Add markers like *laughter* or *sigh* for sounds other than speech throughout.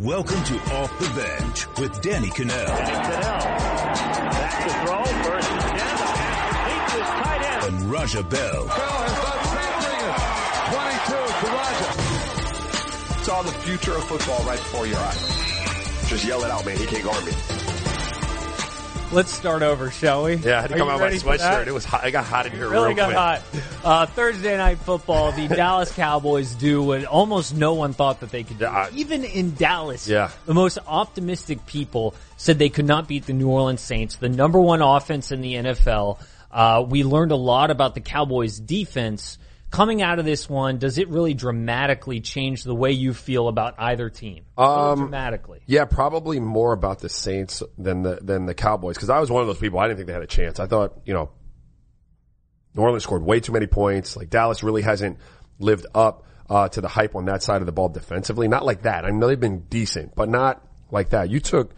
Welcome to Off the Bench with Danny Kanell. Back to throw, first and ten, the pass complete to his tight end. And Raja Bell. Bell has done something. 22 to Raja. Saw the future of football right before your eyes. Just yell it out, man. He can't guard me. Let's start over, shall we? Yeah, I had to Are come out my ready for that? sweatshirt. It was hot. I got hot in here really real got quick. hot. Uh, Thursday night football, the *laughs* Dallas Cowboys do what almost no one thought that they could do. Yeah, I- Even in Dallas, Yeah. the most optimistic people said they could not beat the New Orleans Saints, the number one offense in the NFL. Uh, we learned a lot about the Cowboys defense. Coming out of this one, does it really dramatically change the way you feel about either team? Um, dramatically. Yeah, probably more about the Saints than the than the Cowboys because I was one of those people. I didn't think they had a chance. I thought you know New Orleans scored way too many points. Like Dallas really hasn't lived up uh, to the hype on that side of the ball defensively. Not like that. I know they've been decent, but not like that. You took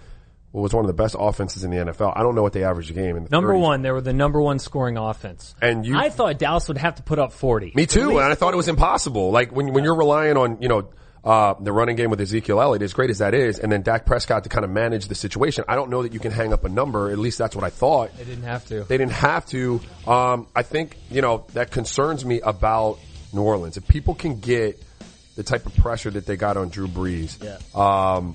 was one of the best offenses in the NFL. I don't know what they averaged a game in the Number 30s. one, they were the number one scoring offense. And you- I thought Dallas would have to put up 40. Me too, and I thought it was impossible. Like when when you're relying on you know uh, the running game with Ezekiel Elliott, as great as that is, and then Dak Prescott to kind of manage the situation. I don't know that you can hang up a number. At least that's what I thought. They didn't have to. They didn't have to. Um, I think you know that concerns me about New Orleans. If people can get the type of pressure that they got on Drew Brees, Yeah. um,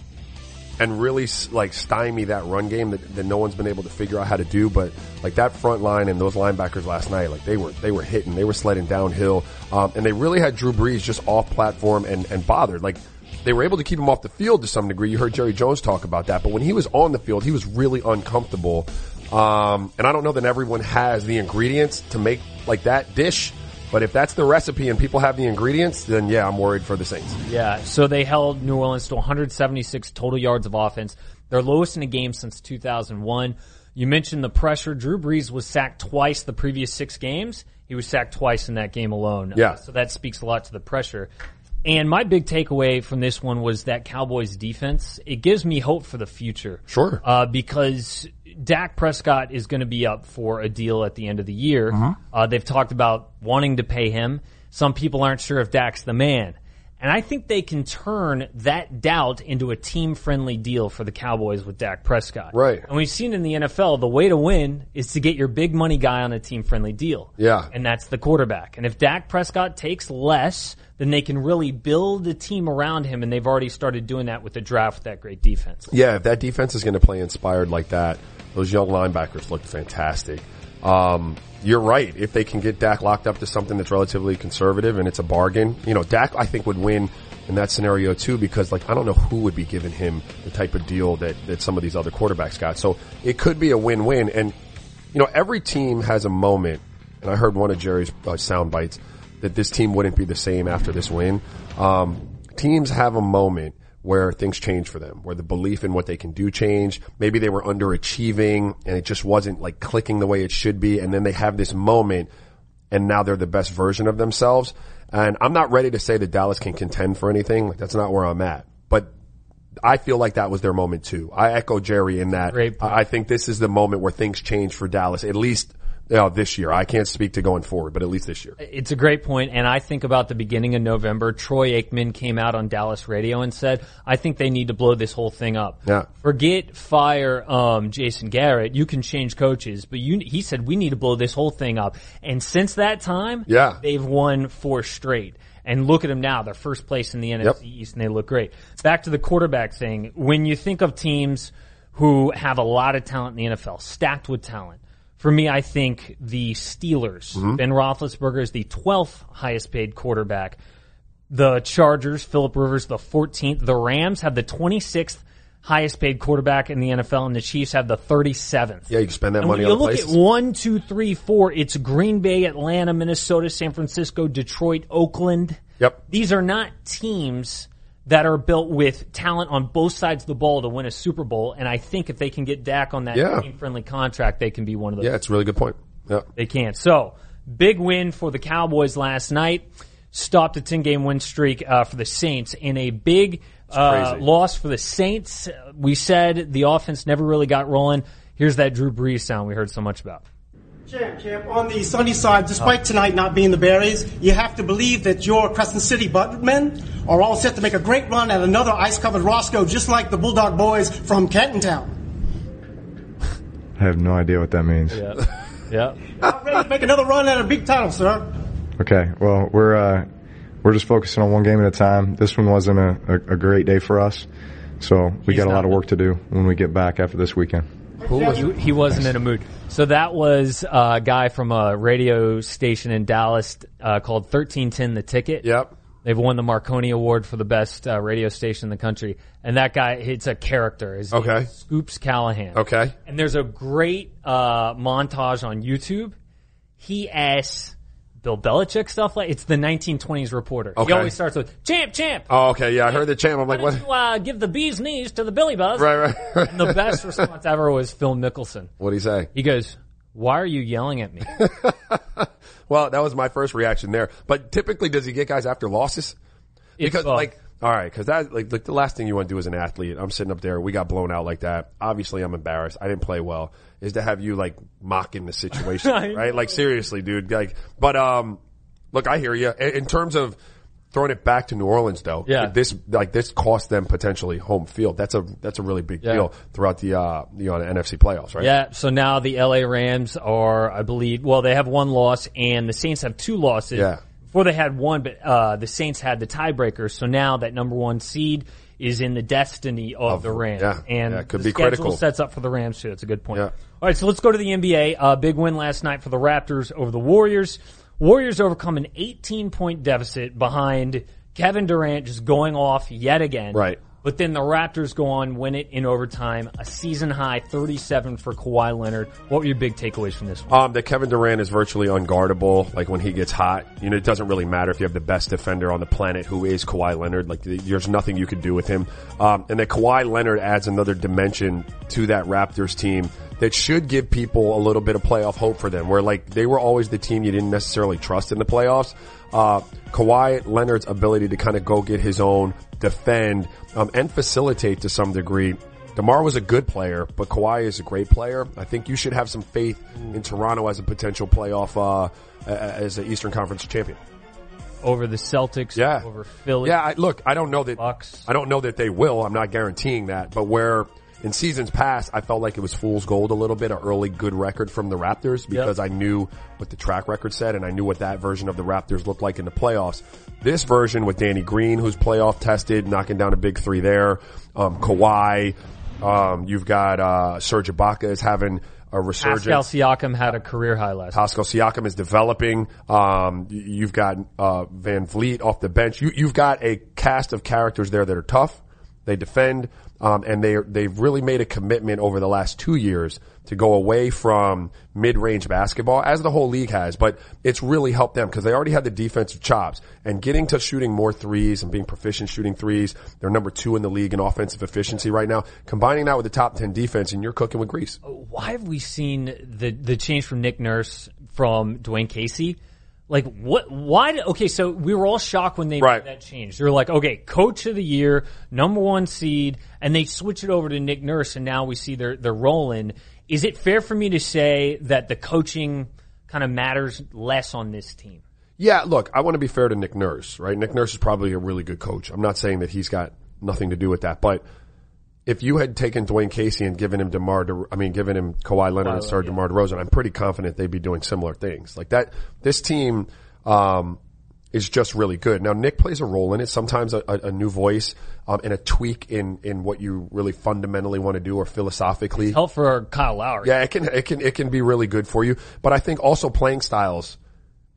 and really like stymie that run game that, that no one's been able to figure out how to do. But like that front line and those linebackers last night, like they were they were hitting, they were sledding downhill, um, and they really had Drew Brees just off platform and and bothered. Like they were able to keep him off the field to some degree. You heard Jerry Jones talk about that, but when he was on the field, he was really uncomfortable. Um, and I don't know that everyone has the ingredients to make like that dish. But if that's the recipe and people have the ingredients, then yeah, I'm worried for the Saints. Yeah, so they held New Orleans to 176 total yards of offense. Their lowest in a game since 2001. You mentioned the pressure. Drew Brees was sacked twice the previous six games. He was sacked twice in that game alone. Yeah. Uh, so that speaks a lot to the pressure. And my big takeaway from this one was that Cowboys defense. It gives me hope for the future. Sure. Uh, because Dak Prescott is going to be up for a deal at the end of the year. Mm-hmm. Uh, they've talked about wanting to pay him. Some people aren't sure if Dak's the man. And I think they can turn that doubt into a team friendly deal for the Cowboys with Dak Prescott. Right. And we've seen in the NFL, the way to win is to get your big money guy on a team friendly deal. Yeah. And that's the quarterback. And if Dak Prescott takes less, then they can really build a team around him. And they've already started doing that with the draft with that great defense. Yeah, if that defense is going to play inspired like that, those young linebackers looked fantastic. Um, you're right. If they can get Dak locked up to something that's relatively conservative and it's a bargain, you know, Dak I think would win in that scenario too because like I don't know who would be giving him the type of deal that that some of these other quarterbacks got. So it could be a win-win. And you know, every team has a moment. And I heard one of Jerry's uh, sound bites that this team wouldn't be the same after this win. Um, teams have a moment where things change for them, where the belief in what they can do change. Maybe they were underachieving and it just wasn't like clicking the way it should be. And then they have this moment and now they're the best version of themselves. And I'm not ready to say that Dallas can contend for anything. Like that's not where I'm at. But I feel like that was their moment too. I echo Jerry in that. Great point. I I think this is the moment where things change for Dallas, at least know, this year. I can't speak to going forward, but at least this year. It's a great point, and I think about the beginning of November. Troy Aikman came out on Dallas radio and said, "I think they need to blow this whole thing up. Yeah. Forget fire um, Jason Garrett. You can change coaches, but you." He said, "We need to blow this whole thing up." And since that time, Yeah. they've won four straight. And look at them now; they're first place in the NFC Yep. East, and they look great. Back to the quarterback thing. When you think of teams who have a lot of talent in the NFL, stacked with talent. For me, I think the Steelers, Mm-hmm. Ben Roethlisberger is the 12th highest paid quarterback. The Chargers, Philip Rivers, the 14th. The Rams have the 26th highest paid quarterback in the NFL, and the Chiefs have the 37th. Yeah, you can spend that And money when you look places. at one, two, three, four, it's Green Bay, Atlanta, Minnesota, San Francisco, Detroit, Oakland. Yep. These are not teams that are built with talent on both sides of the ball to win a Super Bowl. And I think if they can get Dak on that Yeah. team friendly contract, they can be one of those. yeah, it's a really good point. Yeah. They can't. So, big win for the Cowboys last night. Stopped a 10 game win streak uh, for the Saints in a big uh, loss for the Saints. We said the offense never really got rolling. Here's that Drew Brees sound we heard so much about. Champ, champ, on the sunny side, despite tonight not being the berries, you have to believe that your Crescent City men are all set to make a great run at another ice-covered Roscoe, just like the Bulldog boys from Canton Town. I have no idea what that means. Yeah. Yeah. *laughs* Ready to make another run at a big title, sir. Okay, well, we're uh, we're just focusing on one game at a time. This one wasn't a, a, a great day for us, so we He's got a lot of work to do when we get back after this weekend. He, he wasn't in a mood. So that was a guy from a radio station in Dallas uh, called 1310 The Ticket. Yep. They've won the Marconi Award for the best uh, radio station in the country. And that guy, it's a character. His name Okay. is Scoops Callahan. Okay. And there's a great uh, montage on YouTube. He asks Bill Belichick stuff like it's the 1920s reporter. He always starts with champ, champ. Oh, okay. Yeah, I heard the champ. I'm like, what? you uh, give the bee's knees to the Billy Buzz? Right, right. right. *laughs* And the best response ever was Phil Mickelson. What'd he say? He goes, "Why are you yelling at me?" *laughs* Well, that was my first reaction there. But typically, does he get guys after losses? Because like, all right, because that like, like the last thing you want to do as an athlete, I'm sitting up there, we got blown out like that. Obviously, I'm embarrassed. I didn't play well. Is to have you like mocking the situation, *laughs* right? Like seriously, dude. Like, but um, look, I hear you. In, in terms of throwing it back to New Orleans, though, Yeah. this like this cost them potentially home field. That's a that's a really big Yeah. deal throughout the uh you know the NFC playoffs, right? yeah. So now the LA Rams are, I believe, well, they have one loss, and the Saints have two losses. Yeah. Before they had one, but uh, the Saints had the tiebreaker. So now that number one seed is in the destiny of, Of- the Rams, yeah. and Yeah, it could the be schedule critical. sets up for the Rams too. That's a good point. Yeah. All right, so let's go to the NBA. Uh, big win last night for the Raptors over the Warriors. Warriors overcome an 18 point deficit behind Kevin Durant just going off yet again. Right. But then the Raptors go on, win it in overtime, a season high 37 for Kawhi Leonard. What were your big takeaways from this one? Um, that Kevin Durant is virtually unguardable. Like when he gets hot, you know, it doesn't really matter if you have the best defender on the planet who is Kawhi Leonard. Like there's nothing you could do with him. Um, and that Kawhi Leonard adds another dimension to that Raptors team that should give people a little bit of playoff hope for them. Where like they were always the team you didn't necessarily trust in the playoffs. Uh, Kawhi Leonard's ability to kind of go get his own, defend, um, and facilitate to some degree DeMar was a good player, but Kawhi is a great player. I think you should have some faith in Toronto as a potential playoff, uh, as an Eastern Conference champion. Over the Celtics, Yeah. over Philly. Yeah, I, look, I don't know that, Bucks. I don't know that they will. I'm not guaranteeing that, but where in seasons past, I felt like it was fool's gold a little bit, an early good record from the Raptors because I knew what the track record said and I knew what that version of the Raptors looked like in the playoffs. This version with Danny Green, who's playoff tested, knocking down a big three there, um, Kawhi, um, you've got, uh, Serge Ibaka is having a resurgence. Pascal Siakam had a career high last. Pascal Siakam is developing. Um, you've got uh, VanVleet off the bench. You, you've got a cast of characters there that are tough. They defend, um, and they they've really made a commitment over the last two years to go away from mid-range basketball, as the whole league has. But it's really helped them because they already had the defensive chops and getting to shooting more threes and being proficient shooting threes. They're number two in the league in offensive efficiency right now. Combining that with the top ten defense, and you're cooking with grease. why have we seen the the change from Nick Nurse from Dwane Casey? Like what? Why? Did, okay, so we were all shocked when they Right. made that change. They were like, okay, coach of the year, number one seed, and they switch it over to Nick Nurse, and now we see they're they're rolling. Is it fair for me to say that the coaching kind of matters less on this team? Yeah, look, I want to be fair to Nick Nurse, right? Nick Nurse is probably a really good coach. I'm not saying that he's got nothing to do with that, but if you had taken Dwane Casey and given him DeMar, De, I mean, given him Kawhi Leonard and started DeMar DeRozan, I'm pretty confident they'd be doing similar things. Like that, this team, um, is just really good. Now, Nick plays a role in it. Sometimes a, a, a new voice, um, and a tweak in, in what you really fundamentally want to do or philosophically. Help for Kyle Lowry. Yeah, it can it can it can be really good for you. But I think also playing styles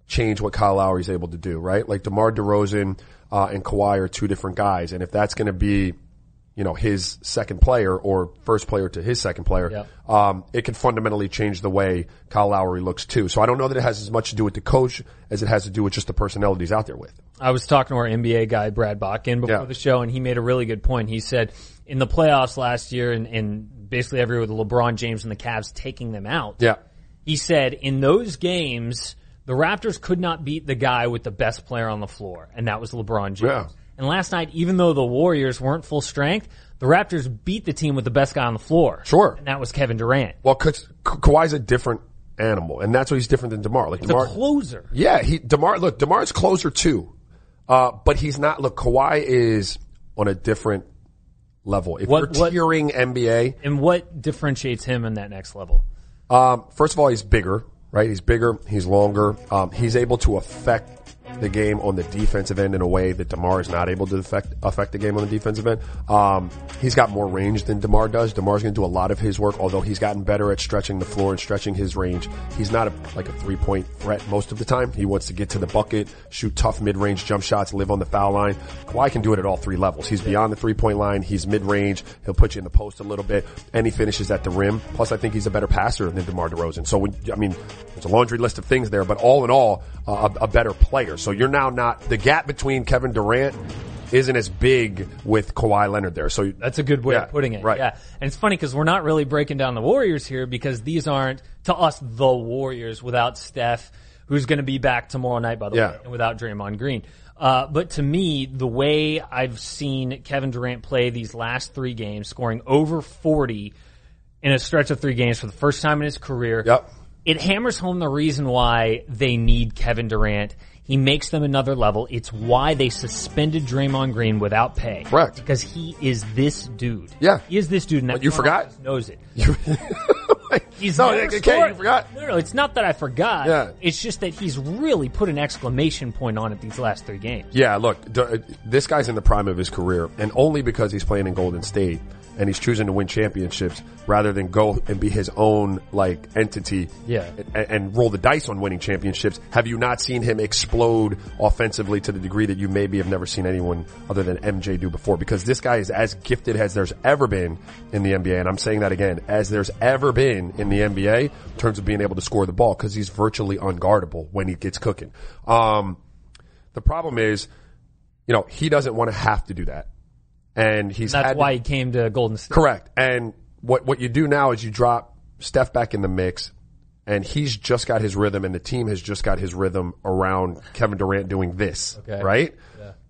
change what Kyle Lowry is able to do, right? Like DeMar DeRozan uh, and Kawhi are two different guys, and if that's going to be, you know, his second player or first player to his second player, Yep. um, it can fundamentally change the way Kyle Lowry looks too. So I don't know that it has as much to do with the coach as it has to do with just the personalities out there with. I was talking to our NBA guy, Brad Botkin, before Yeah. the show, and he made a really good point. He said in the playoffs last year and, and basically everywhere with LeBron James and the Cavs taking them out. Yeah. He said in those games, the Raptors could not beat the guy with the best player on the floor, and that was LeBron James. Yeah. And last night, even though the Warriors weren't full strength, the Raptors beat the team with the best guy on the floor. Sure. And that was Kevin Durant. Well, Ka- Ka- Kawhi's a different animal, and that's why he's different than Demar. Like Demar, closer. yeah, he Demar. Look, Demar's closer too, uh, but he's not. Look, Kawhi is on a different level. If What- you're what- tiering NBA, And what differentiates him in that next level? um, first of all, he's bigger, right? He's bigger, he's longer. Um, he's able to affect the game on the defensive end in a way that DeMar is not able to affect, affect the game on the defensive end. Um, he's got more range than DeMar does. DeMar's going to do a lot of his work, although he's gotten better at stretching the floor and stretching his range. He's not a, like a three point threat most of the time. He wants to get to the bucket, shoot tough mid range jump shots, live on the foul line. Kawhi can do it at all three levels. He's beyond the three point line. He's mid range. He'll put you in the post a little bit and he finishes at the rim. Plus I think he's a better passer than DeMar DeRozan. So when, I mean, there's a laundry list of things there, but all in all, a, a better player. So you're now not, the gap between Kevin Durant isn't as big with Kawhi Leonard there. So That's a good way Yeah, of putting it. right. Yeah. And it's funny because we're not really breaking down the Warriors here because these aren't, to us, the Warriors without Steph, who's going to be back tomorrow night, by the Yeah. way, and without Draymond Green. Uh, but to me, the way I've seen Kevin Durant play these last three games, scoring over 40 in a stretch of three games for the first time in his career. Yep. It hammers home the reason why they need Kevin Durant. He makes them another level. It's why they suspended Draymond Green without pay. Correct. Because he is this dude. Yeah. He is this dude. And that you forgot? Knows *laughs* it. he's no, okay, scored- you forgot. No, no, it's not that I forgot. Yeah. It's just that he's really put an exclamation point on it these last three games. Yeah, look, uh, this guy's in the prime of his career, and only because he's playing in Golden State and he's choosing to win championships rather than go and be his own like entity. Yeah. and, and roll the dice on winning championships. Have you not seen him explode offensively to the degree that you maybe have never seen anyone other than MJ do before? Because this guy is as gifted as there's ever been in the NBA, and I'm saying that again, as there's ever been in the NBA in terms of being able to score the ball because he's virtually unguardable when he gets cooking. Um, the problem is, you know, he doesn't want to have to do that. And he's That's had to- why he came to Golden State. Correct. And what what you do now is you drop Steph back in the mix, and he's just got his rhythm, and the team has just got his rhythm around Kevin Durant doing this. Okay. Right.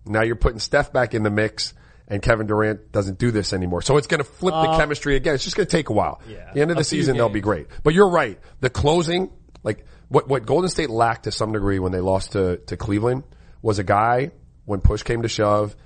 Now you're putting Steph back in the mix. And Kevin Durant doesn't do this anymore. So it's going to flip the chemistry again. It's just going to take a while. Uh, Yeah. the end of the season, they'll be great. But you're right. The closing, like what, what Golden State lacked to some degree when they lost to, to Cleveland was a guy when push came to shove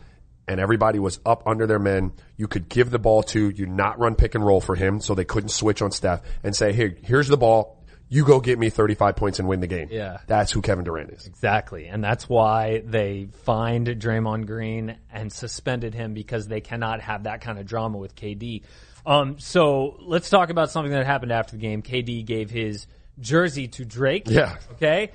and everybody was up under their men. You could give the ball to, you not run pick and roll for him so they couldn't switch on Steph and say, here, here's the ball. You go get me 35 points and win the game. Yeah. That's who Kevin Durant is. Exactly. And that's why they fined Draymond Green and suspended him because they cannot have that kind of drama with KD. Um, so let's talk about something that happened after the game. KD gave his jersey to Drake. Yeah. Okay.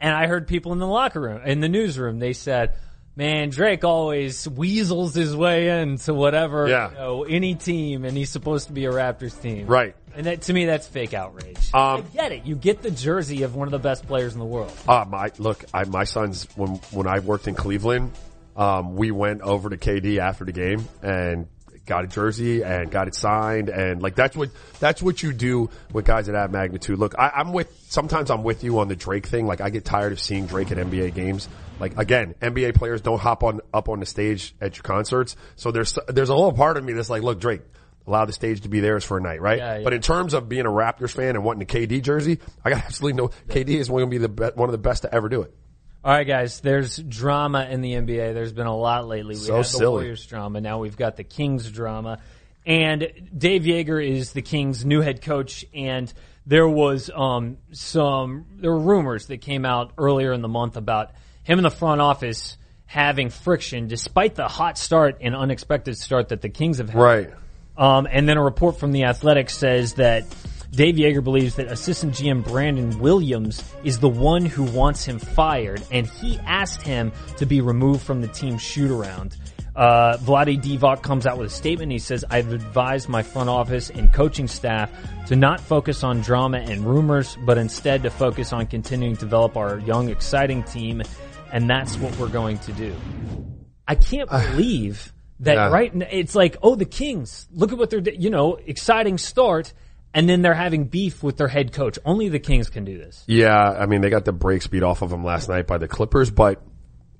And I heard people in the locker room, in the newsroom, they said, man, Drake always weasels his way into whatever, Yeah. you know, any team and he's supposed to be a Raptors team. Right. And that, to me, that's fake outrage. Um, I get it. You get the jersey of one of the best players in the world. Uh, my look, I, my sons when when I worked in Cleveland, um, we went over to KD after the game and got a jersey and got it signed and like that's what that's what you do with guys that have magnitude. Look, I, I'm with sometimes I'm with you on the Drake thing. Like I get tired of seeing Drake at NBA games. Like again, NBA players don't hop on up on the stage at your concerts. So there's there's a little part of me that's like, look, Drake, allow the stage to be theirs for a night, right? Yeah, yeah. But in terms of being a Raptors fan and wanting a KD jersey, I got absolutely no. KD is going to be the be, one of the best to ever do it. All right, guys. There's drama in the NBA. There's been a lot lately. We So had the silly. Warriors drama. Now we've got the Kings drama. And Dave Joerger is the Kings' new head coach. And there was um, some there were rumors that came out earlier in the month about him in the front office having friction, despite the hot start and unexpected start that the Kings have had. Right. Um, and then a report from the Athletic says that Dave Joerger believes that assistant GM Brandon Williams is the one who wants him fired, and he asked him to be removed from the team shoot around. Uh, Vlade Divac comes out with a statement. He says, I've advised my front office and coaching staff to not focus on drama and rumors, but instead to focus on continuing to develop our young, exciting team, and that's what we're going to do. I can't believe that Yeah. right. It's like, oh, the Kings. Look at what they're, you know, exciting start, and then they're having beef with their head coach. Only the Kings can do this. Yeah, I mean they got the break speed off of them last night by the Clippers, but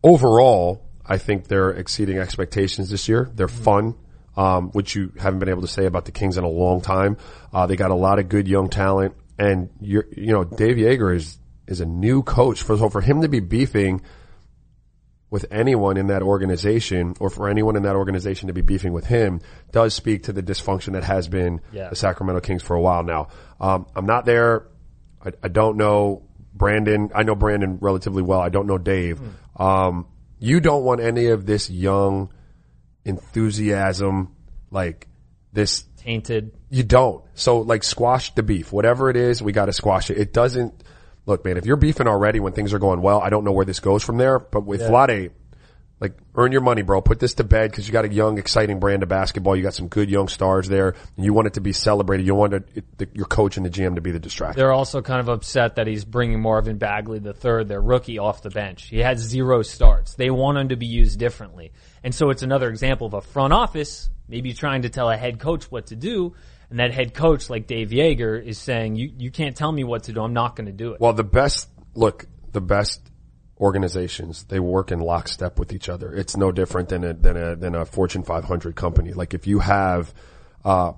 overall, I think they're exceeding expectations this year. They're fun, um, which you haven't been able to say about the Kings in a long time. Uh, they got a lot of good young talent. and you're, you know, Dave Joerger is, is a new coach. For, so for him to be beefing with anyone in that organization or for anyone in that organization to be beefing with him does speak to the dysfunction that has been Yeah. the Sacramento Kings for a while now. Um, I'm not there. I, I don't know Brandon. I know Brandon relatively well. I don't know Dave. Um, you don't want any of this young enthusiasm, like this Tainted. you don't. So like squash the beef. Whatever it is, we gotta squash it. It doesn't, look man, if you're beefing already when things are going well, I don't know where this goes from there, but with Vlade, like earn your money, bro. Put this to bed because you got a young, exciting brand of basketball. You got some good young stars there and you want it to be celebrated. You want it, the, your coach and the GM to be the distraction. They're also kind of upset that he's bringing Marvin Bagley the third, their rookie, off the bench. He had zero starts. They want him to be used differently. And so it's another example of a front office maybe trying to tell a head coach what to do. And that head coach, like Dave Joerger, is saying, you, you can't tell me what to do. I'm not going to do it. Well, the best, look, the best organizations, they work in lockstep with each other. It's no different than a, than a, than a Fortune 500 company. Like if you have, uh,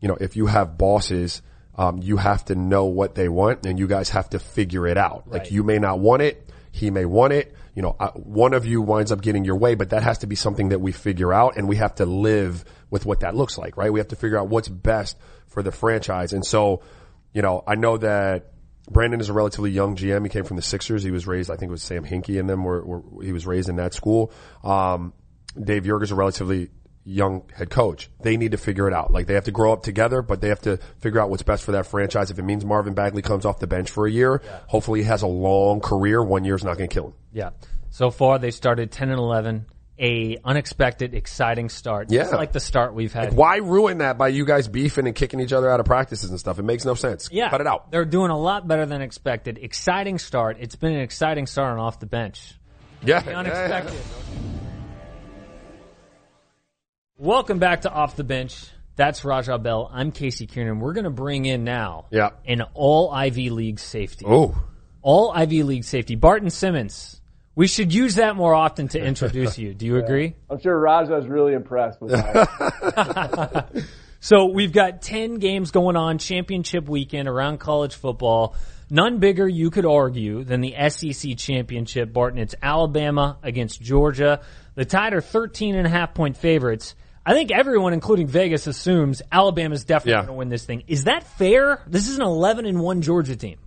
you know, if you have bosses, um, you have to know what they want and you guys have to figure it out. Like you may not want it. He may want it. You know, uh, one of you winds up getting your way, but that has to be something that we figure out and we have to live with what that looks like, right? We have to figure out what's best for the franchise. And so, you know, I know that Brandon is a relatively young GM. He came from the Sixers. He was raised, I think it was Sam Hinkie and them were, were he was raised in that school. Um, Dave Joerger's a relatively young head coach. They need to figure it out. Like they have to grow up together, but they have to figure out what's best for that franchise. If it means Marvin Bagley comes off the bench for a year, hopefully he has a long career. One year's not going to kill him. Yeah. So far, they started 10 and 11. A unexpected, exciting start. Yeah. Just like the start we've had. Why ruin that by you guys beefing and kicking each other out of practices and stuff? It makes no sense. Yeah. Cut it out. They're doing a lot better than expected. Exciting start. It's been an exciting start on off the bench. Yeah. Unexpected. Welcome back to Off the Bench. That's Raja Bell. I'm Casey Kiernan. We're going to bring in now Yeah. an all Ivy League safety. Oh. All Ivy League safety. Barton Simmons. We should use that more often to *laughs* introduce you. Do you agree? I'm sure Raja's really impressed with that. *laughs* So we've got 10 games going on, championship weekend around college football. None bigger, you could argue, than the SEC championship, Barton. It's Alabama against Georgia. The Tide are 13 and a half point favorites. I think everyone, including Vegas, assumes Alabama's definitely Yeah. going to win this thing. Is that fair? This is an 11 and 1 Georgia team.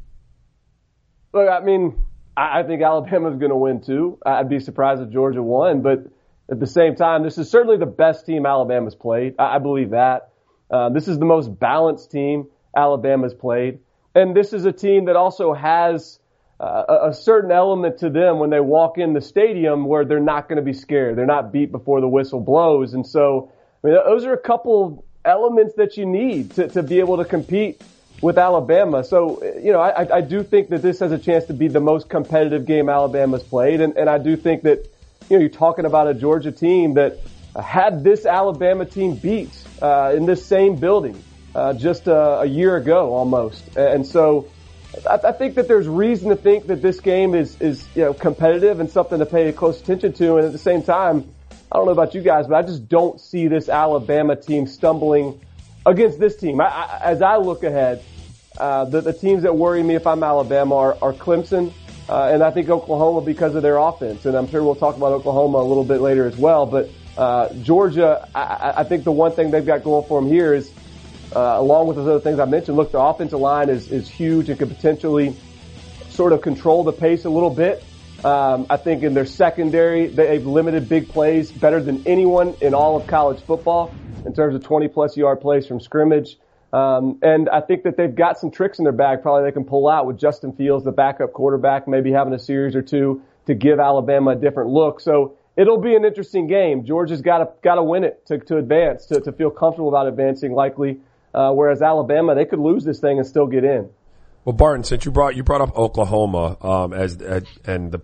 Look, I mean, I, I think Alabama's going to win too. I'd be surprised if Georgia won, but at the same time, this is certainly the best team Alabama's played. I, I believe that. Uh, this is the most balanced team Alabama's played, and this is a team that also has uh, a, a certain element to them when they walk in the stadium where they're not going to be scared. They're not beat before the whistle blows, and so I mean, those are a couple elements that you need to, to be able to compete with Alabama. So, you know, I, I do think that this has a chance to be the most competitive game Alabama's played. And, and I do think that, you know, you're talking about a Georgia team that had this Alabama team beat uh, in this same building uh, just a, a year ago almost. And so I, I think that there's reason to think that this game is, is, you know, competitive and something to pay close attention to. And at the same time, I don't know about you guys, but I just don't see this Alabama team stumbling against this team. I, I, as I look ahead, uh, the, the teams that worry me if I'm Alabama are, are Clemson, uh, and I think Oklahoma because of their offense. And I'm sure we'll talk about Oklahoma a little bit later as well. But uh, Georgia, I, I- think the one thing they've got going for them here is, uh, along with those other things I mentioned, look, the offensive line is, is huge and could potentially sort of control the pace a little bit. Um, I think in their secondary, they've limited big plays better than anyone in all of college football in terms of 20 plus yard plays from scrimmage. Um, and I think that they've got some tricks in their bag probably they can pull out with Justin Fields, the backup quarterback, maybe having a series or two to give Alabama a different look. So it'll be an interesting game. Georgia's got to got to win it to, to advance, to, to feel comfortable about advancing likely. Uh, whereas Alabama, they could lose this thing and still get in. Well, Barton, since you brought you brought up Oklahoma um, as uh, and the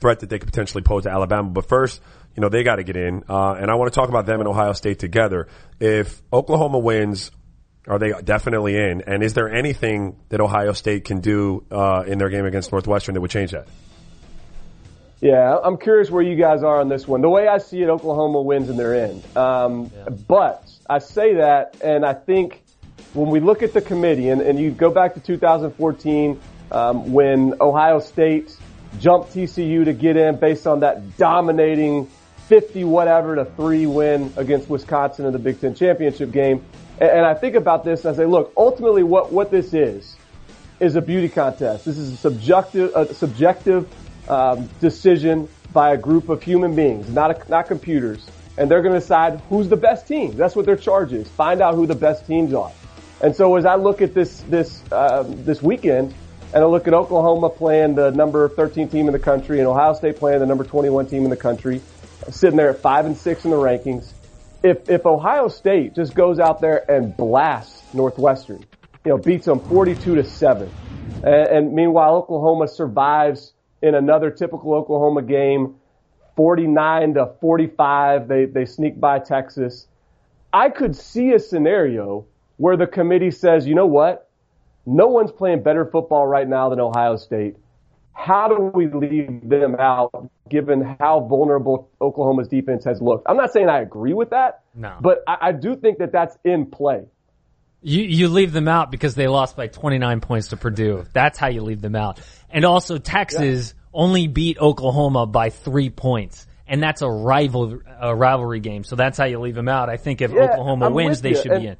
threat that they could potentially pose to Alabama, but first, you know they got to get in, uh, and I want to talk about them and Ohio State together. If Oklahoma wins, are they definitely in? And is there anything that Ohio State can do uh, in their game against Northwestern that would change that? Yeah, I'm curious where you guys are on this one. The way I see it, Oklahoma wins in their end. Um, But I say that, and I think when we look at the committee, and, and you go back to 2014 um, when Ohio State jumped TCU to get in based on that dominating 50 whatever to three win against Wisconsin in the Big Ten championship game. And, I think about this and I say, look, ultimately what, what this is, is a beauty contest. This is a subjective, a subjective um, decision by a group of human beings, not a, not computers, and they're going to decide who's the best team. That's what their charge is. Find out who the best teams are. And so as I look at this this uh, this weekend, and I look at Oklahoma playing the number 13 team in the country, and Ohio State playing the number 21 team in the country, sitting there at five and six in the rankings. If if Ohio State just goes out there and blasts Northwestern, you know, beats them 42 to seven, and, and meanwhile Oklahoma survives in another typical Oklahoma game, 49 to 45. They, they sneak by Texas. I could see a scenario where the committee says, you know what? No one's playing better football right now than Ohio State. How do we leave them out given how vulnerable Oklahoma's defense has looked? I'm not saying I agree with that, No. but I, I do think that that's in play. You you leave them out because they lost by 29 points to Purdue. That's how you leave them out. And also Texas only beat Oklahoma by 3 points. And that's a rival a rivalry game. So that's how you leave them out. I think if Yeah, Oklahoma I'm wins, they should And- be in.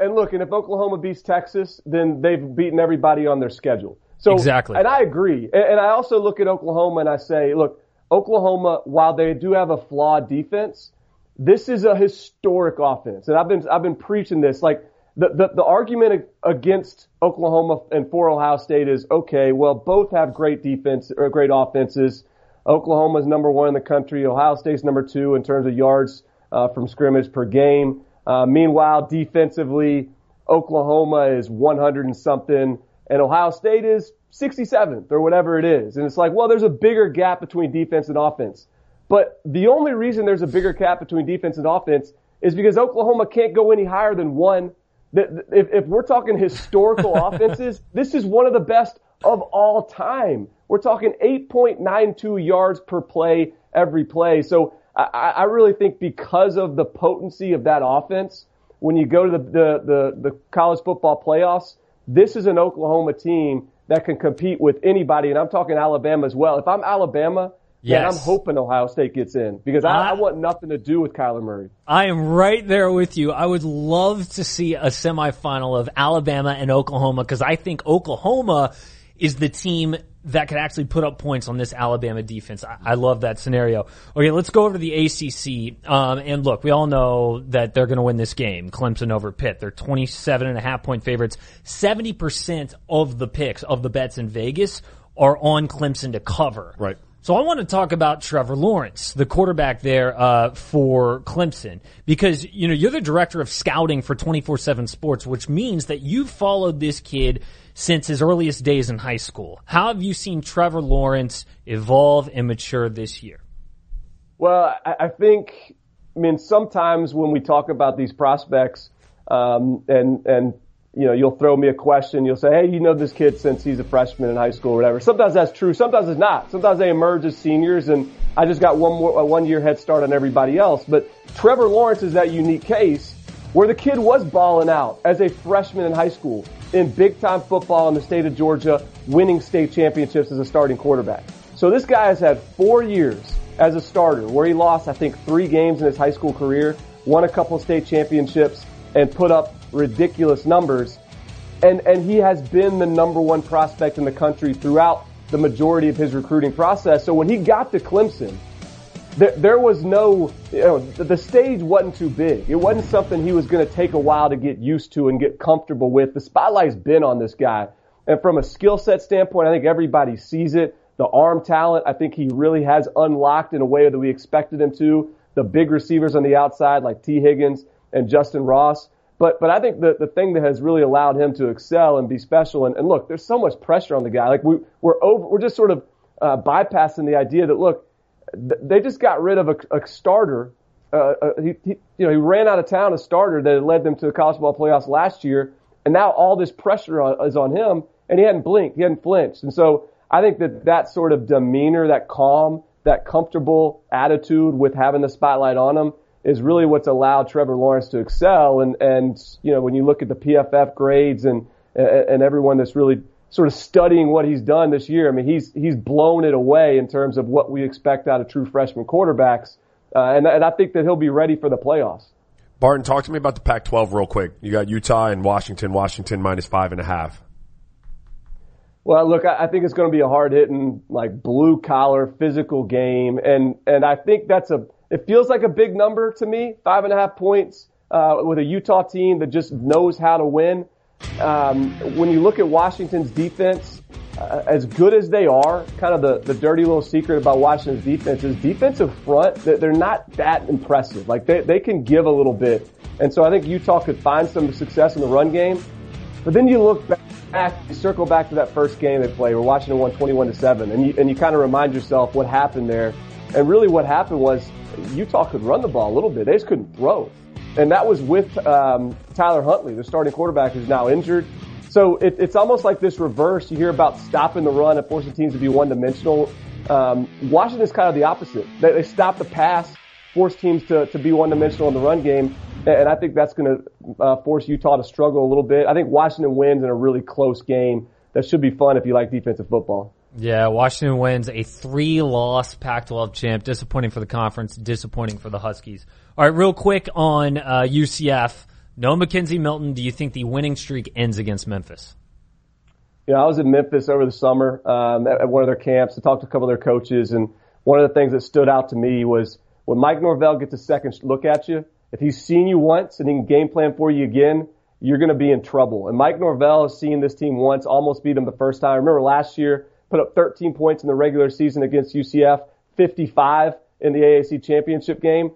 And look, and if Oklahoma beats Texas, then they've beaten everybody on their schedule. So Exactly. And I agree. And, and I also look at Oklahoma and I say, look, Oklahoma, while they do have a flawed defense, this is a historic offense. And I've been I've been preaching this. Like the the, the argument against Oklahoma and for Ohio State is okay. Well, both have great defense or great offenses. Oklahoma's number one in the country. Ohio State's number two in terms of yards uh, from scrimmage per game. Uh, meanwhile, defensively, Oklahoma is 100 and something, and Ohio State is 67th or whatever it is. And it's like, well, there's a bigger gap between defense and offense. But the only reason there's a bigger gap between defense and offense is because Oklahoma can't go any higher than one. If, if we're talking historical *laughs* offenses, this is one of the best of all time. We're talking 8.92 yards per play every play. So I, I really think because of the potency of that offense, when you go to the, the, the, the college football playoffs, this is an Oklahoma team that can compete with anybody, and I'm talking Alabama as well. If I'm Alabama, then I'm hoping Ohio State gets in because I, I- I want nothing to do with Kyler Murray. I am right there with you. I would love to see a semifinal of Alabama and Oklahoma because I think Oklahoma is the team that could actually put up points on this Alabama defense. I, I love that scenario. Okay, let's go over to the ACC. Um, and look, we all know that they're going to win this game. Clemson over Pitt. They're 27 and a half point favorites. 70% of the picks of the bets in Vegas are on Clemson to cover. Right. So I want to talk about Trevor Lawrence, the quarterback there uh, for Clemson, because you know you're the director of scouting for 24/7 Sports, which means that you've followed this kid since his earliest days in high school. How have you seen Trevor Lawrence evolve and mature this year? Well, I, think, I mean, sometimes when we talk about these prospects, um, and and you know, you'll throw me a question. You'll say, "Hey, you know this kid since he's a freshman in high school, or whatever." Sometimes that's true. Sometimes it's not. Sometimes they emerge as seniors, and I just got one more one year head start on everybody else. But Trevor Lawrence is that unique case where the kid was balling out as a freshman in high school in big time football in the state of Georgia, winning state championships as a starting quarterback. So this guy has had four years as a starter where he lost, I think, three games in his high school career, won a couple state championships, and put up ridiculous numbers. And, and he has been the number one prospect in the country throughout the majority of his recruiting process. So when he got to Clemson, there, there was no, you know, the, stage wasn't too big. It wasn't something he was going to take a while to get used to and get comfortable with. The spotlight's been on this guy. And from a skill set standpoint, I think everybody sees it. The arm talent, I think he really has unlocked in a way that we expected him to. The big receivers on the outside like Tee Higgins and Justyn Ross. But, but I think the, the thing that has really allowed him to excel and be special, and, and look, there's so much pressure on the guy. Like we, we're over, we're just sort of, uh, bypassing the idea that look, they just got rid of a, a starter. Uh, uh, he, he, you know, he ran out of town a starter that led them to the college ball playoffs last year, and now all this pressure on, is on him, and he hadn't blinked, he hadn't flinched, and so I think that that sort of demeanor, that calm, that comfortable attitude with having the spotlight on him, is really what's allowed Trevor Lawrence to excel. And, and, you know, when you look at the PFF grades and, and everyone that's really sort of studying what he's done this year, I mean, he's, he's blown it away in terms of what we expect out of true freshman quarterbacks. Uh, and, and I think that he'll be ready for the playoffs. Barton, talk to me about the Pac-12 real quick. You got Utah and Washington. Washington minus five and a half. Well, look, I think it's going to be a hard hitting, like blue collar, physical game, and and I think that's a. It feels like a big number to me, five and a half points uh, with a Utah team that just knows how to win. Um, when you look at Washington's defense, uh, as good as they are, kind of the, the dirty little secret about Washington's defense is defensive front, they're not that impressive. Like they, they can give a little bit. And so I think Utah could find some success in the run game. But then you look back, you circle back to that first game they played where Washington won 21 to 7 and you, and you kind of remind yourself what happened there. And really what happened was Utah could run the ball a little bit. They just couldn't throw. And that was with um, Tyler Huntley, the starting quarterback who's now injured. So it, it's almost like this reverse. You hear about stopping the run and forcing teams to be one dimensional. Um, Washington's kind of the opposite. They, they stop the pass, force teams to, to be one dimensional in the run game. And I think that's going to uh, force Utah to struggle a little bit. I think Washington wins in a really close game. That should be fun if you like defensive football. Yeah, Washington wins a three-loss Pac-12 champ. Disappointing for the conference. Disappointing for the Huskies. All right, real quick on uh, UCF. No McKenzie Milton. Do you think the winning streak ends against Memphis? Yeah, I was in Memphis over the summer um, at, at one of their camps to talk to a couple of their coaches, and one of the things that stood out to me was when Mike Norvell gets a second look at you. If he's seen you once and he can game plan for you again, you're going to be in trouble. And Mike Norvell has seen this team once, almost beat them the first time. I remember last year, put up 13 points in the regular season against UCF, 55 in the AAC championship game.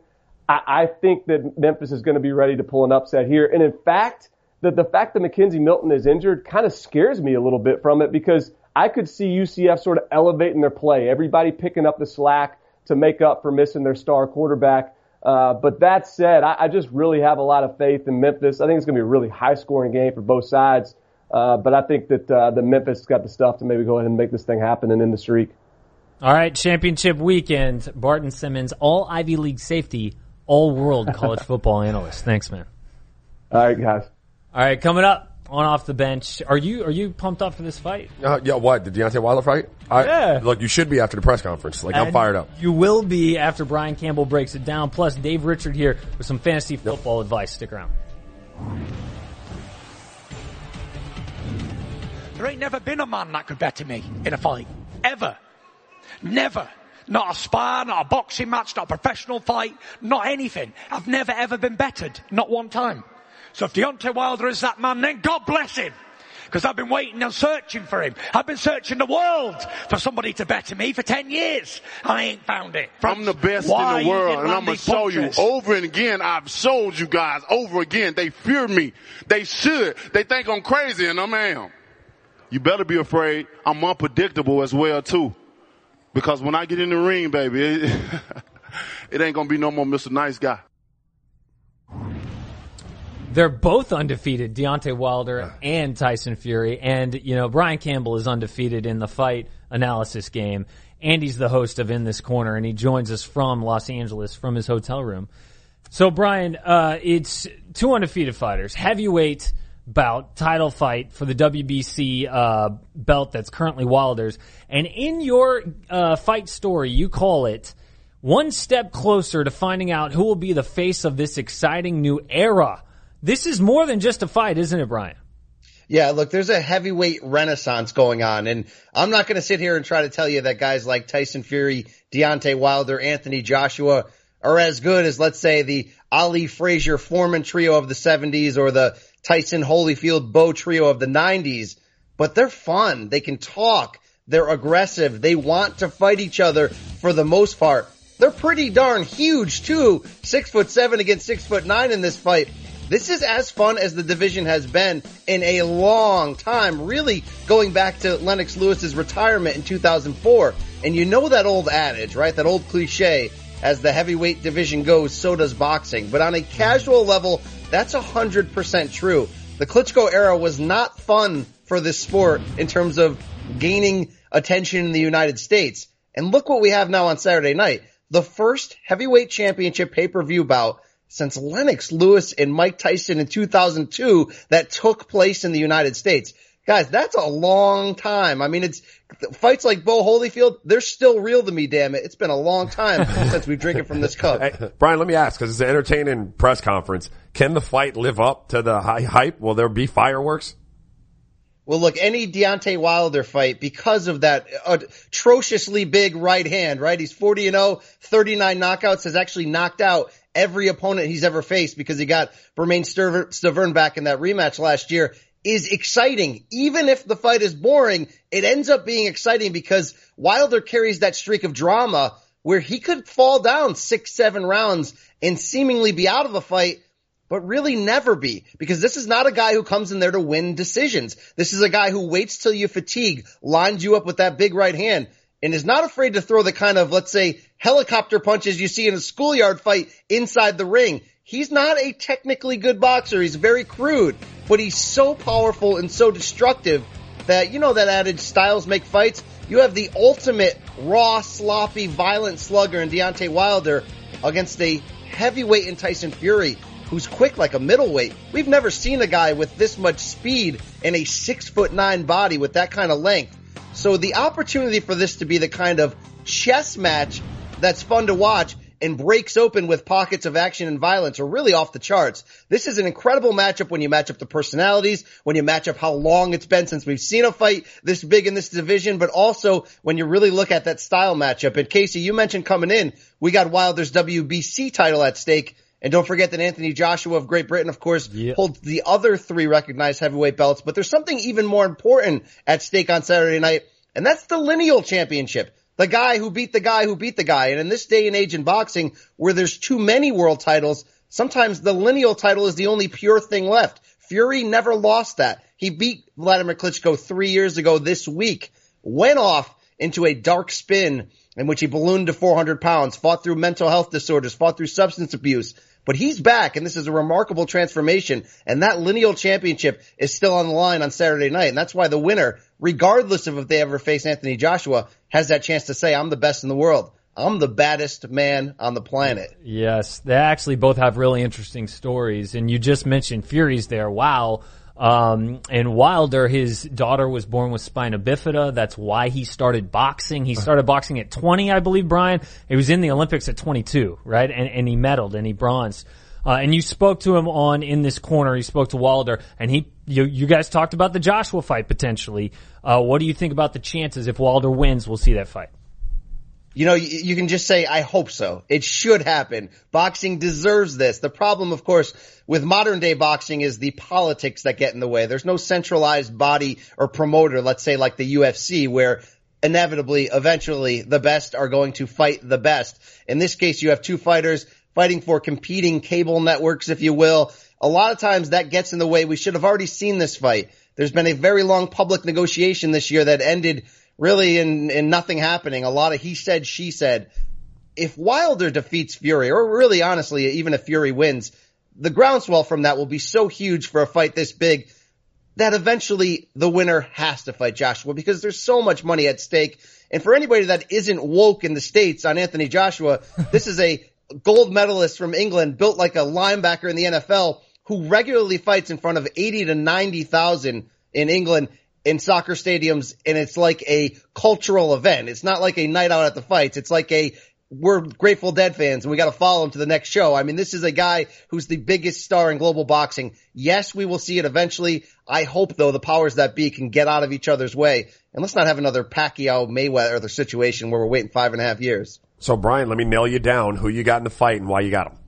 I, I think that Memphis is going to be ready to pull an upset here. And in fact, the, the fact that McKenzie Milton is injured kind of scares me a little bit from it because I could see UCF sort of elevating their play, everybody picking up the slack to make up for missing their star quarterback. Uh, but that said, I, I just really have a lot of faith in Memphis. I think it's going to be a really high scoring game for both sides. Uh, but I think that uh, the Memphis got the stuff to maybe go ahead and make this thing happen and end the streak. All right, championship weekend. Barton Simmons, all Ivy League safety, all world college *laughs* football analyst. Thanks, man. All right, guys. All right, coming up on off the bench. Are you are you pumped up for this fight? Uh, yeah, what? The Deontay Wilder fight? I, Yeah. Look, you should be after the press conference. Like, I'm fired up. You will be after Brian Campbell breaks it down. Plus, Dave Richard here with some fantasy football advice. Stick around. There ain't never been a man that could better me in a fight. Ever. Never. Not a spar, not a boxing match, not a professional fight, not anything. I've never ever been bettered. Not one time. So if Deontay Wilder is that man, then God bless him. Because I've been waiting and searching for him. I've been searching the world for somebody to better me for 10 years. I ain't found it. I'm the best in the world, and I'm gonna show you over and again. I've showed you guys over again. They fear me. They should. They think I'm crazy, and I'm am. You better be afraid. I'm unpredictable as well too, because when I get in the ring, baby, it, *laughs* it ain't gonna be no more Mr. Nice Guy. They're both undefeated, Deontay Wilder and Tyson Fury. And, you know, Brian Campbell is undefeated in the fight analysis game. Andy's the host of In This Corner, and he joins us from Los Angeles from his hotel room. So, Brian, uh, it's two undefeated fighters, heavyweight bout, title fight for the WBC uh, belt that's currently Wilder's. And in your uh, fight story, you call it one step closer to finding out who will be the face of this exciting new era. This is more than just a fight, isn't it, Brian? Yeah, look, there's a heavyweight renaissance going on, and I'm not going to sit here and try to tell you that guys like Tyson Fury, Deontay Wilder, Anthony Joshua are as good as, let's say, the Ali Frazier Foreman trio of the 70s or the Tyson Holyfield Bowe trio of the 90s, but they're fun. They can talk. They're aggressive. They want to fight each other for the most part. They're pretty darn huge too. Six foot seven against six foot nine in this fight. This is as fun as the division has been in a long time, really going back to Lennox Lewis's retirement in 2004. And you know that old adage, right? That old cliche, as the heavyweight division goes, so does boxing. But on a casual level, that's 100% true. The Klitschko era was not fun for this sport in terms of gaining attention in the United States. And look what we have now on Saturday night. the first heavyweight championship pay-per-view bout since Lennox Lewis and Mike Tyson in 2002 that took place in the United States. Guys, that's a long time. I mean, it's fights like Bowe Holyfield, they're still real to me, damn it. It's been a long time *laughs* since we've drinking from this cup. Hey, Brian, let me ask, because it's an entertaining press conference. Can the fight live up to the high hype? Will there be fireworks? Well, look, any Deontay Wilder fight because of that atrociously big right hand, right? He's 40 and 0, 39 knockouts, has actually knocked out every opponent he's ever faced because he got Bermane Stiverne back in that rematch last year is exciting. Even if the fight is boring, it ends up being exciting because Wilder carries that streak of drama where he could fall down six, seven rounds and seemingly be out of the fight, but really never be because this is not a guy who comes in there to win decisions. This is a guy who waits till you fatigue, lines you up with that big right hand and is not afraid to throw the kind of, let's say, helicopter punches you see in a schoolyard fight inside the ring. He's not a technically good boxer. He's very crude, but he's so powerful and so destructive that, you know, that adage, styles make fights. You have the ultimate raw, sloppy, violent slugger in Deontay Wilder against a heavyweight in Tyson Fury who's quick like a middleweight. We've never seen a guy with this much speed and a six foot nine body with that kind of length. So the opportunity for this to be the kind of chess match that's fun to watch and breaks open with pockets of action and violence are really off the charts. This is an incredible matchup when you match up the personalities, when you match up how long it's been since we've seen a fight this big in this division, but also when you really look at that style matchup. And Casey, you mentioned coming in, we got Wilder's WBC title at stake. And don't forget that Anthony Joshua of Great Britain, of course, yep. holds the other three recognized heavyweight belts. But there's something even more important at stake on Saturday night, and that's the lineal championship the guy who beat the guy who beat the guy. And in this day and age in boxing, where there's too many world titles, sometimes the lineal title is the only pure thing left. Fury never lost that. He beat Vladimir Klitschko three years ago this week, went off into a dark spin in which he ballooned to 400 pounds, fought through mental health disorders, fought through substance abuse, but he's back and this is a remarkable transformation and that lineal championship is still on the line on Saturday night. And that's why the winner, regardless of if they ever face Anthony Joshua, has that chance to say, I'm the best in the world. I'm the baddest man on the planet. Yes, they actually both have really interesting stories. And you just mentioned Fury's there. Wow. Um, and Wilder, his daughter was born with spina bifida. That's why he started boxing. He started boxing at 20, I believe, Brian. He was in the Olympics at 22, right? And, and he medaled and he bronzed. Uh, and you spoke to him on in this corner. You spoke to Wilder, and he, you, you guys talked about the Joshua fight potentially. Uh, what do you think about the chances if Wilder wins? We'll see that fight. You know, you, you, can just say, I hope so. It should happen. Boxing deserves this. The problem, of course, with modern day boxing is the politics that get in the way. There's no centralized body or promoter, let's say like the UFC, where inevitably, eventually, the best are going to fight the best. In this case, you have two fighters fighting for competing cable networks, if you will. A lot of times that gets in the way. We should have already seen this fight. There's been a very long public negotiation this year that ended really in, in nothing happening. A lot of he said, she said. If Wilder defeats Fury, or really honestly, even if Fury wins, the groundswell from that will be so huge for a fight this big that eventually the winner has to fight Joshua because there's so much money at stake. And for anybody that isn't woke in the States on Anthony Joshua, *laughs* this is a gold medalist from England built like a linebacker in the NFL who regularly fights in front of 80 to 90,000 in England in soccer stadiums and it's like a cultural event. It's not like a night out at the fights. It's like a we're Grateful Dead fans and we got to follow him to the next show. I mean, this is a guy who's the biggest star in global boxing. Yes, we will see it eventually. I hope though the powers that be can get out of each other's way and let's not have another Pacquiao Mayweather situation where we're waiting five and a half years. So Brian, let me nail you down. Who you got in the fight and why you got him?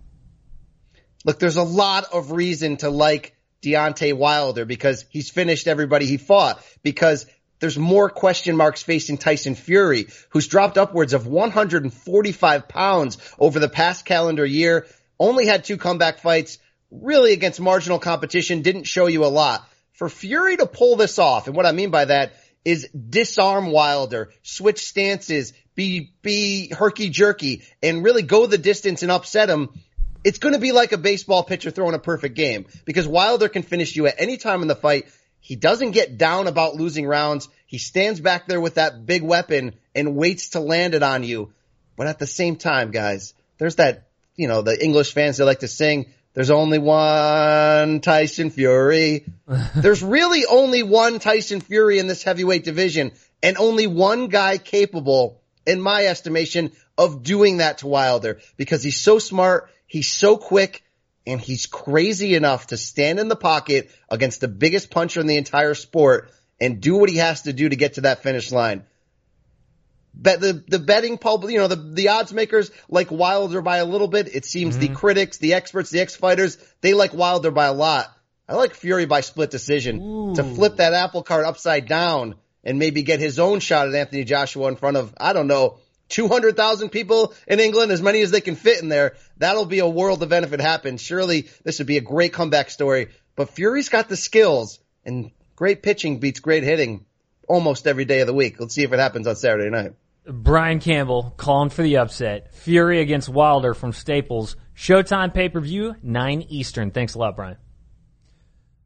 Look, there's a lot of reason to like Deontay Wilder because he's finished everybody he fought because there's more question marks facing Tyson Fury, who's dropped upwards of 145 pounds over the past calendar year, only had two comeback fights, really against marginal competition, didn't show you a lot. For Fury to pull this off, and what I mean by that is disarm Wilder, switch stances, be, be herky jerky, and really go the distance and upset him it's going to be like a baseball pitcher throwing a perfect game because Wilder can finish you at any time in the fight. He doesn't get down about losing rounds. He stands back there with that big weapon and waits to land it on you. But at the same time, guys, there's that, you know, the English fans they like to sing, there's only one Tyson Fury. *laughs* there's really only one Tyson Fury in this heavyweight division and only one guy capable, in my estimation, of doing that to Wilder because he's so smart, he's so quick, and he's crazy enough to stand in the pocket against the biggest puncher in the entire sport and do what he has to do to get to that finish line. Bet the the betting public, you know, the the odds makers like Wilder by a little bit. It seems the mm-hmm. critics, the experts, the ex fighters, they like Wilder by a lot. I like Fury by split decision to flip that apple cart upside down and maybe get his own shot at Anthony Joshua in front of I don't know 200,000 people in England, as many as they can fit in there. That'll be a world event if it happens. Surely this would be a great comeback story. But Fury's got the skills and great pitching beats great hitting almost every day of the week. Let's see if it happens on Saturday night. Brian Campbell calling for the upset. Fury against Wilder from Staples. Showtime pay per view, 9 Eastern. Thanks a lot, Brian.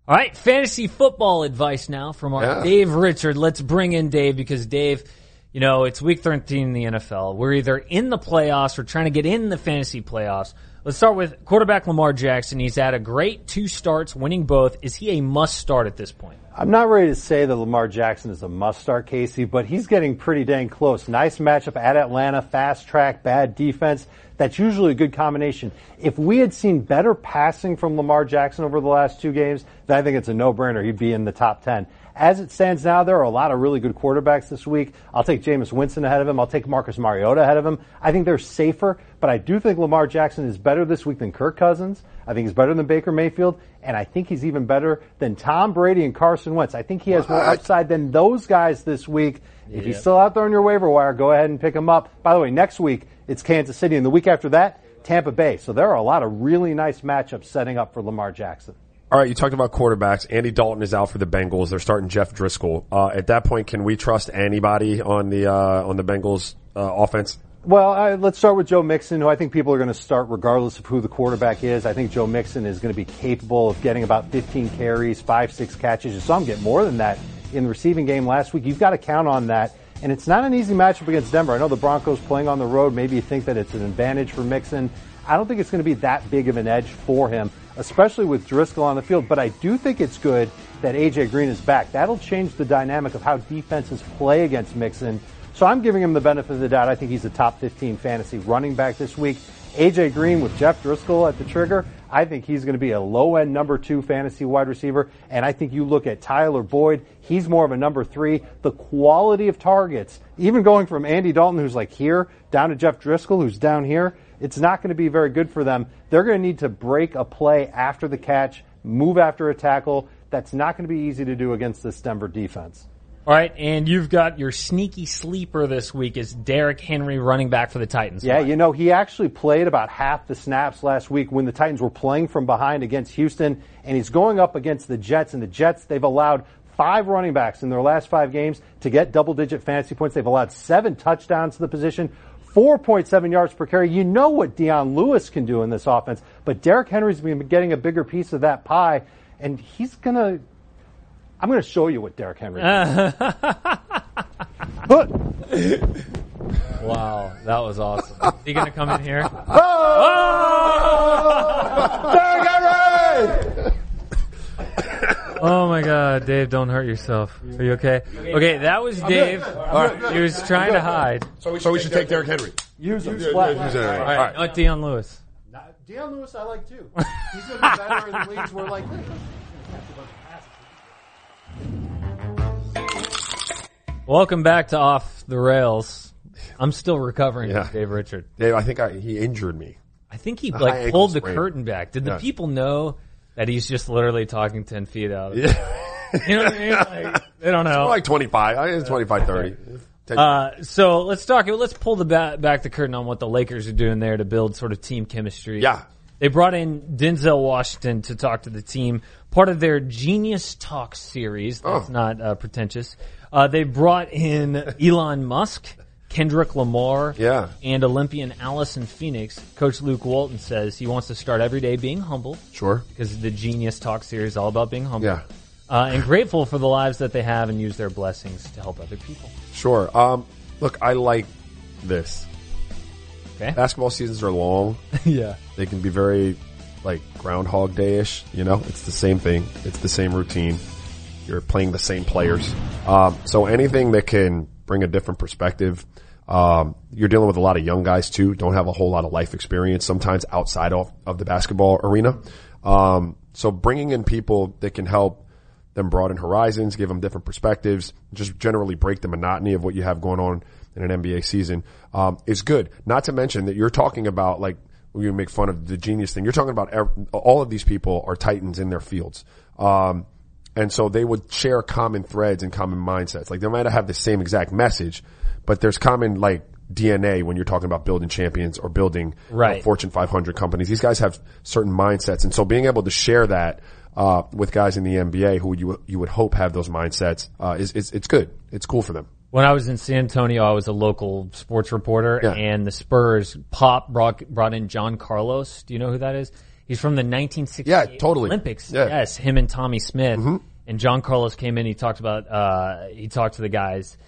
All right, fantasy football advice now from our Yeah. Dave Richard. Let's bring in Dave because Dave, you know, it's week 13 in the NFL. We're either in the playoffs or trying to get in the fantasy playoffs. Let's start with quarterback Lamar Jackson. He's had a great two starts, winning both. Is he a must start at this point? I'm not ready to say that Lamar Jackson is a must start, Casey, but he's getting pretty dang close. Nice matchup at Atlanta, fast track, bad defense. That's usually a good combination. If we had seen better passing from Lamar Jackson over the last two games, then I think it's a no brainer. He'd be in the top 10. As it stands now, there are a lot of really good quarterbacks this week. I'll take Jameis Winston ahead of him. I'll take Marcus Mariota ahead of him. I think they're safer, but I do think Lamar Jackson is better this week than Kirk Cousins. I think he's better than Baker Mayfield, and I think he's even better than Tom Brady and Carson Wentz. I think he has more upside than those guys this week. If he's still out there on your waiver wire, go ahead and pick him up. By the way, next week it's Kansas City, and the week after that, Tampa Bay. So there are a lot of really nice matchups setting up for Lamar Jackson. All right, you talked about quarterbacks. Andy Dalton is out for the Bengals. They're starting Jeff Driskel. Uh, at that point, can we trust anybody on the uh, on the Bengals uh, offense? Well, uh, let's start with Joe Mixon, who I think people are going to start regardless of who the quarterback is. I think Joe Mixon is going to be capable of getting about 15 carries, five, six catches. You saw him get more than that in the receiving game last week. You've got to count on that. And it's not an easy matchup against Denver. I know the Broncos playing on the road. Maybe you think that it's an advantage for Mixon. I don't think it's going to be that big of an edge for him, especially with Driskel on the field. But I do think it's good that AJ Green is back. That'll change the dynamic of how defenses play against Mixon. So I'm giving him the benefit of the doubt. I think he's a top 15 fantasy running back this week. AJ Green with Jeff Driskel at the trigger. I think he's going to be a low end number two fantasy wide receiver. And I think you look at Tyler Boyd, he's more of a number three. The quality of targets, even going from Andy Dalton, who's like here, down to Jeff Driskel, who's down here, it's not going to be very good for them. They're going to need to break a play after the catch, move after a tackle. That's not going to be easy to do against this Denver defense. All right, and you've got your sneaky sleeper this week is Derrick Henry running back for the Titans. Yeah, you know, he actually played about half the snaps last week when the Titans were playing from behind against Houston, and he's going up against the Jets, and the Jets, they've allowed five running backs in their last five games to get double digit fantasy points. They've allowed seven touchdowns to the position. 4.7 yards per carry. You know what Dion Lewis can do in this offense, but Derrick Henry's been getting a bigger piece of that pie, and he's gonna. I'm gonna show you what Derrick Henry. Can do. *laughs* Wow, that was awesome. Is he going to come in here? *laughs* Oh *laughs* Oh my God, Dave! Don't hurt yourself. Are you okay? Okay, that was Dave. He was trying to hide. So we should, take Derrick Henry. Use him Use flat. Henry. All All right, right. not Dion Lewis. Dion Lewis, I like too. *laughs* He's gonna be better in the leagues where like. Welcome back to Off the Rails. I'm still recovering Yeah. from Dave Richard. Dave, I think I, he injured me. I think he like pulled the sprain. curtain back. Did the Yeah. people know that he's just literally talking ten feet out? Of Yeah. You know what I mean? *laughs* Like, they don't know. More like 25. I think it's 25, 30. Uh, so let's talk. Let's pull the ba- back the curtain on what the Lakers are doing there to build sort of team chemistry. Yeah. they brought in Denzel Washington to talk to the team, part of their Genius Talk series. That's Oh. not uh, pretentious. Uh, they brought in Elon Musk, Kendrick Lamar, Yeah. and Olympian Allyson Felix. Coach Luke Walton says he wants to start every day being humble Sure. because the Genius Talk series is all about being humble. Yeah. Uh, and grateful for the lives that they have and use their blessings to help other people. Sure. Um, look, I like this. Okay. Basketball seasons are long. *laughs* yeah. They can be very like Groundhog Day-ish. You know, it's the same thing. It's the same routine. You're playing the same players. Um, so anything that can bring a different perspective. Um, you're dealing with a lot of young guys too. Don't have a whole lot of life experience sometimes outside of, of the basketball arena. Um, so bringing in people that can help them broaden horizons, give them different perspectives, just generally break the monotony of what you have going on in an NBA season um, is good. Not to mention that you're talking about like we make fun of the genius thing. You're talking about all of these people are titans in their fields. Um, and so they would share common threads and common mindsets. Like they might have the same exact message, but there's common like DNA when you're talking about building champions or building you know, Right. Fortune 500 companies. These guys have certain mindsets. And so being able to share that, uh, with guys in the NBA who you, you would hope have those mindsets, uh, is, is, it's good. It's cool for them. When I was in San Antonio, I was a local sports reporter, Yeah. and the Spurs Pop brought brought in John Carlos. Do you know who that is? He's from the 1968 Yeah, totally. Olympics. Yeah. Mm-hmm. Yes, him and Tommie Smith. And John Carlos came in. He talked about uh, he talked to the guys,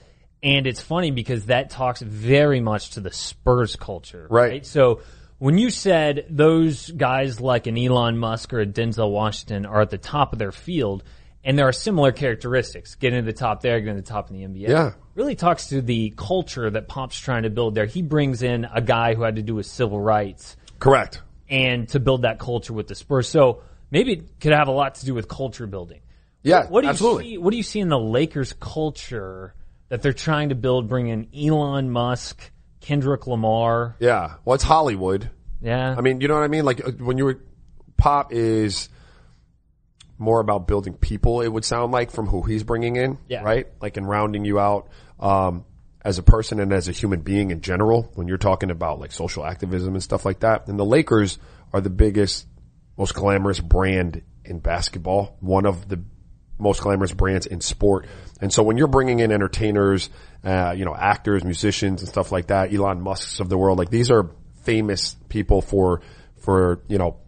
and it's funny because that talks very much to the Spurs culture, Right. So when you said those guys like an Elon Musk or a Denzel Washington are at the top of their field, and there are similar characteristics, getting to the top there, getting to the top in the NBA. Yeah. Really talks to the culture that Pop's trying to build there. He brings in a guy who had to do with civil rights Correct. And to build that culture with the Spurs. So maybe it could have a lot to do with culture building. Yeah, What do you absolutely. see? What do you see in the Lakers culture that they're trying to build? Bring in Elon Musk, Kendrick Lamar. Yeah. Well, it's Hollywood. Yeah. I mean, you know what I mean? Like uh, when you were, pop is more about building people, it would sound like from who he's bringing in. Yeah. Right? Like in rounding you out, um, as a person and as a human being in general, when you're talking about like social activism and stuff like that. And the Lakers are the biggest, most glamorous brand in basketball. One of the most glamorous brands in sport. And so when you're bringing in entertainers, uh, you know, actors, musicians and stuff like that, Elon Musk's of the world, like these are famous people for, for, you know,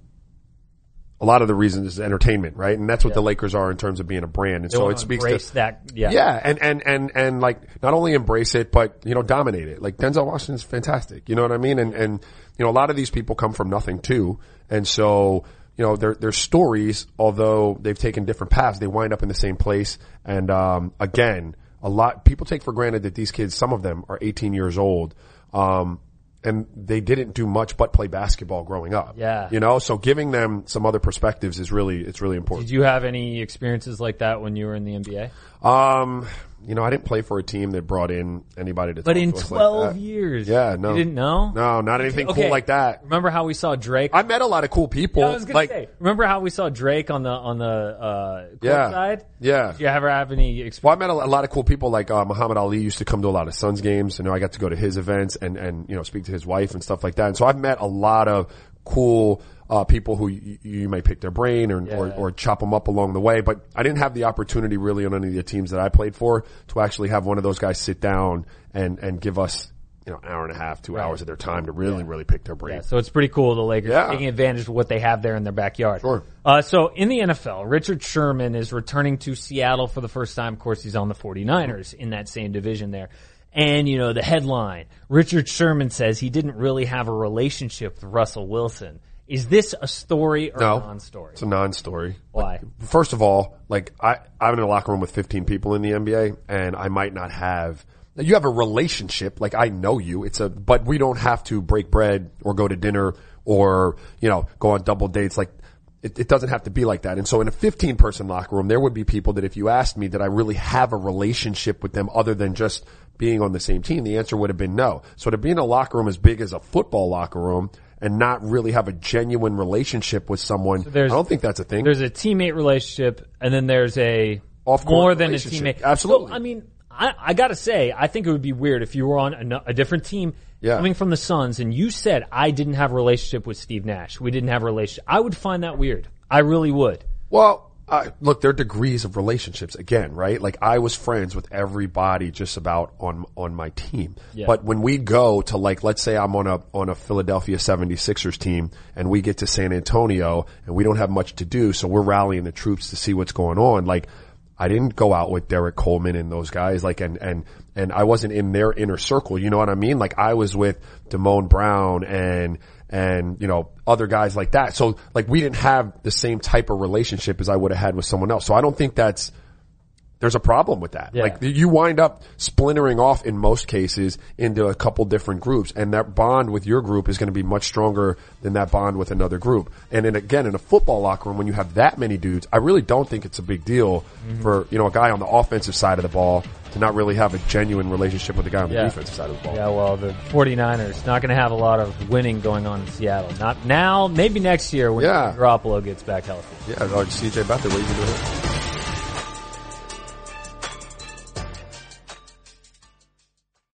a lot of the reasons is entertainment, right? And that's what the Lakers are in terms of being a brand. And They so it speaks embrace to that. Yeah. yeah, and, and, and, and like not only embrace it, but, you know, dominate it. Like Denzel Washington's fantastic. You know what I mean? And, and, you know, a lot of these people come from nothing too. And so, you know, their, their stories, although they've taken different paths, they wind up in the same place. And, um, again, a lot, people take for granted that these kids, some of them are 18 years old. Um, and they didn't do much but play basketball growing up. Yeah. You know, so giving them some other perspectives is really, it's really important. Did you have any experiences like that when you were in the NBA? Um, you know, I didn't play for a team that brought in anybody to. But talk in to us like 12 that. years. yeah, no, You didn't know? no, not anything Okay. cool like that. Remember how we saw Drake? I met a lot of cool people. Yeah, I was gonna like, say. Remember how we saw Drake on the on the uh, Yeah. side? yeah. Did you ever have any experience? Well, I met a, a lot of cool people. Like uh, Muhammad Ali used to come to a lot of Suns games. You know, I got to go to his events and and you know speak to his wife and stuff like that. And so I've met a lot of cool uh, people who you, you may pick their brain or, or or chop them up along the way. But I didn't have the opportunity really on any of the teams that I played for to actually have one of those guys sit down and and give us you know an hour and a half, two hours of their time to really really pick their brain. Yeah, so it's pretty cool the Lakers Yeah. taking advantage of what they have there in their backyard. Sure. Uh, so in the NFL, Richard Sherman is returning to Seattle for the first time. Of course, he's on the 49ers in that same division there. And, you know, the headline, Richard Sherman says he didn't really have a relationship with Russell Wilson. Is this a story or No, a non-story? It's a non-story. Why? First of all, like I, I'm in a locker room with 15 people in the NBA and I might not have, you have a relationship, like I know you, it's a, but we don't have to break bread or go to dinner or, you know, go on double dates. Like it, it doesn't have to be like that. And so in a 15 person locker room, there would be people that if you asked me, did I really have a relationship with them other than just being on the same team? The answer would have been no. So to be in a locker room as big as a football locker room and not really have a genuine relationship with someone, I don't think that's a thing. There's a teammate relationship, and then there's a more than a teammate. Absolutely. So, I mean, I, I gotta say, I think it would be weird if you were on a, a different team Yeah. coming from the Suns and you said I didn't have a relationship with Steve Nash. We didn't have a relationship. I would find that weird. I really would. Well, uh, look, there are degrees of relationships again, right? Like I was friends with everybody just about on, on my team. Yeah. But when we go to like, let's say I'm on a, on a Philadelphia 76ers team and we get to San Antonio and we don't have much to do. So we're rallying the troops to see what's going on. Like I didn't go out with Derrick Coleman and those guys, like, and, and, and I wasn't in their inner circle. You know what I mean? Like I was with Damone Brown and, and, you know, other guys like that. So like we didn't have the same type of relationship as I would have had with someone else. So I don't think that's, there's a problem with that. Yeah. Like you wind up splintering off in most cases into a couple different groups and that bond with your group is going to be much stronger than that bond with another group. And then again, in a football locker room, when you have that many dudes, I really don't think it's a big deal Mm-hmm. for, you know, a guy on the offensive side of the ball to not really have a genuine relationship with the guy on the Yeah. defensive side of the ball. Yeah, well, the 49ers not going to have a lot of winning going on in Seattle. Not now, maybe next year when Yeah. Garoppolo gets back healthy. Yeah, like CJ Beathard, what are you going to do?